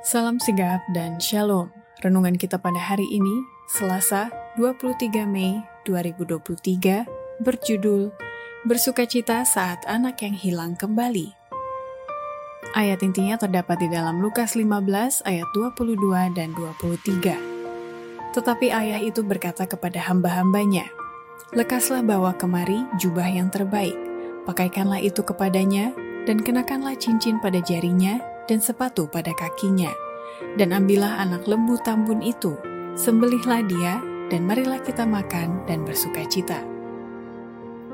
Salam sigap dan shalom. Renungan kita pada hari ini, Selasa 23 Mei 2023, berjudul Bersukacita saat anak yang hilang kembali. Ayat intinya terdapat di dalam Lukas 15 ayat 22 dan 23. Tetapi ayah itu berkata kepada hamba-hambanya, Lekaslah bawa kemari jubah yang terbaik, pakaikanlah itu kepadanya, dan kenakanlah cincin pada jarinya dan sepatu pada kakinya. Dan ambillah anak lembu tambun itu, sembelihlah dia, dan marilah kita makan dan bersuka cita.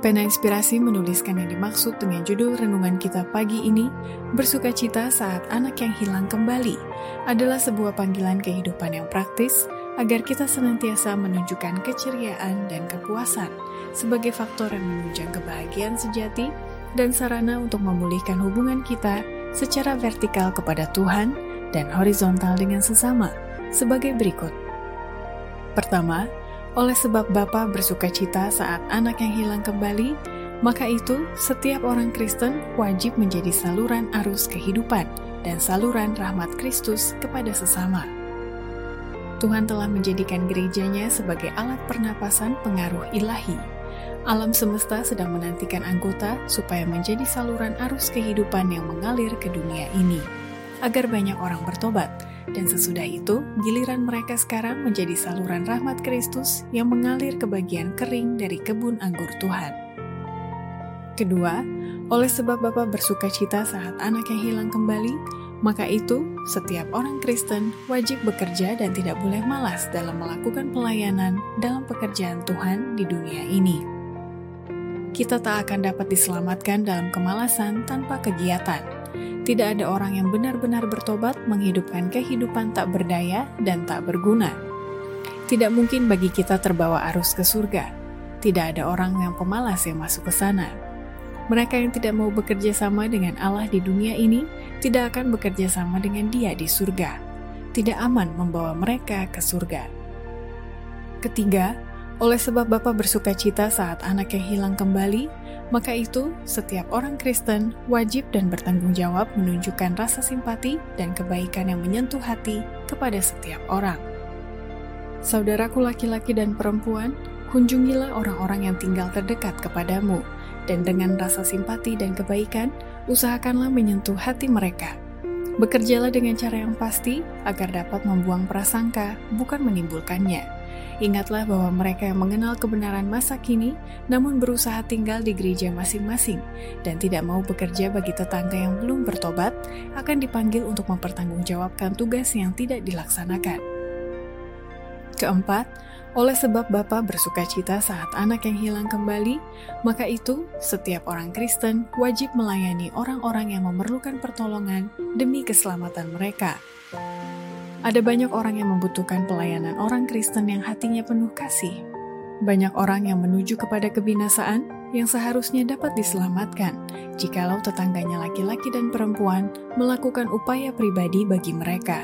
Pena Inspirasi menuliskan yang dimaksud dengan judul renungan kita pagi ini, bersuka cita saat anak yang hilang kembali, adalah sebuah panggilan kehidupan yang praktis agar kita senantiasa menunjukkan keceriaan dan kepuasan sebagai faktor yang menunjang kebahagiaan sejati dan sarana untuk memulihkan hubungan kita secara vertikal kepada Tuhan dan horizontal dengan sesama sebagai berikut. Pertama, oleh sebab Bapa bersuka cita saat anak yang hilang kembali, maka itu setiap orang Kristen wajib menjadi saluran arus kehidupan dan saluran rahmat Kristus kepada sesama. Tuhan telah menjadikan gerejanya sebagai alat pernapasan pengaruh ilahi Alam semesta sedang menantikan anggota supaya menjadi saluran arus kehidupan yang mengalir ke dunia ini, agar banyak orang bertobat, dan sesudah itu giliran mereka sekarang menjadi saluran rahmat Kristus yang mengalir ke bagian kering dari kebun anggur Tuhan. Kedua, oleh sebab Bapa bersuka cita saat anak yang hilang kembali, maka itu setiap orang Kristen wajib bekerja dan tidak boleh malas dalam melakukan pelayanan dalam pekerjaan Tuhan di dunia ini kita tak akan dapat diselamatkan dalam kemalasan tanpa kegiatan. Tidak ada orang yang benar-benar bertobat menghidupkan kehidupan tak berdaya dan tak berguna. Tidak mungkin bagi kita terbawa arus ke surga. Tidak ada orang yang pemalas yang masuk ke sana. Mereka yang tidak mau bekerja sama dengan Allah di dunia ini tidak akan bekerja sama dengan Dia di surga. Tidak aman membawa mereka ke surga. Ketiga, oleh sebab Bapa bersuka cita saat anak yang hilang kembali, maka itu setiap orang Kristen wajib dan bertanggung jawab menunjukkan rasa simpati dan kebaikan yang menyentuh hati kepada setiap orang. Saudaraku laki-laki dan perempuan, kunjungilah orang-orang yang tinggal terdekat kepadamu, dan dengan rasa simpati dan kebaikan, usahakanlah menyentuh hati mereka. Bekerjalah dengan cara yang pasti agar dapat membuang prasangka, bukan menimbulkannya Ingatlah bahwa mereka yang mengenal kebenaran masa kini, namun berusaha tinggal di gereja masing-masing dan tidak mau bekerja bagi tetangga yang belum bertobat, akan dipanggil untuk mempertanggungjawabkan tugas yang tidak dilaksanakan. Keempat, oleh sebab Bapa bersuka cita saat anak yang hilang kembali, maka itu setiap orang Kristen wajib melayani orang-orang yang memerlukan pertolongan demi keselamatan mereka. Ada banyak orang yang membutuhkan pelayanan orang Kristen yang hatinya penuh kasih. Banyak orang yang menuju kepada kebinasaan yang seharusnya dapat diselamatkan jikalau tetangganya laki-laki dan perempuan melakukan upaya pribadi bagi mereka.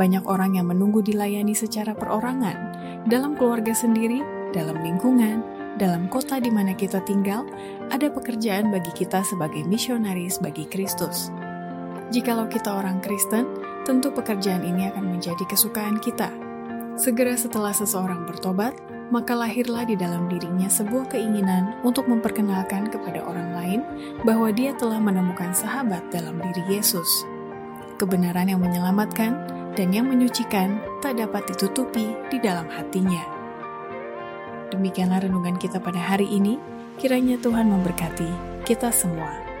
Banyak orang yang menunggu dilayani secara perorangan, dalam keluarga sendiri, dalam lingkungan, dalam kota di mana kita tinggal, ada pekerjaan bagi kita sebagai misionaris bagi Kristus. Jikalau kita orang Kristen, tentu pekerjaan ini akan menjadi kesukaan kita. Segera setelah seseorang bertobat, maka lahirlah di dalam dirinya sebuah keinginan untuk memperkenalkan kepada orang lain bahwa dia telah menemukan sahabat dalam diri Yesus. Kebenaran yang menyelamatkan dan yang menyucikan tak dapat ditutupi di dalam hatinya. Demikianlah renungan kita pada hari ini. Kiranya Tuhan memberkati kita semua.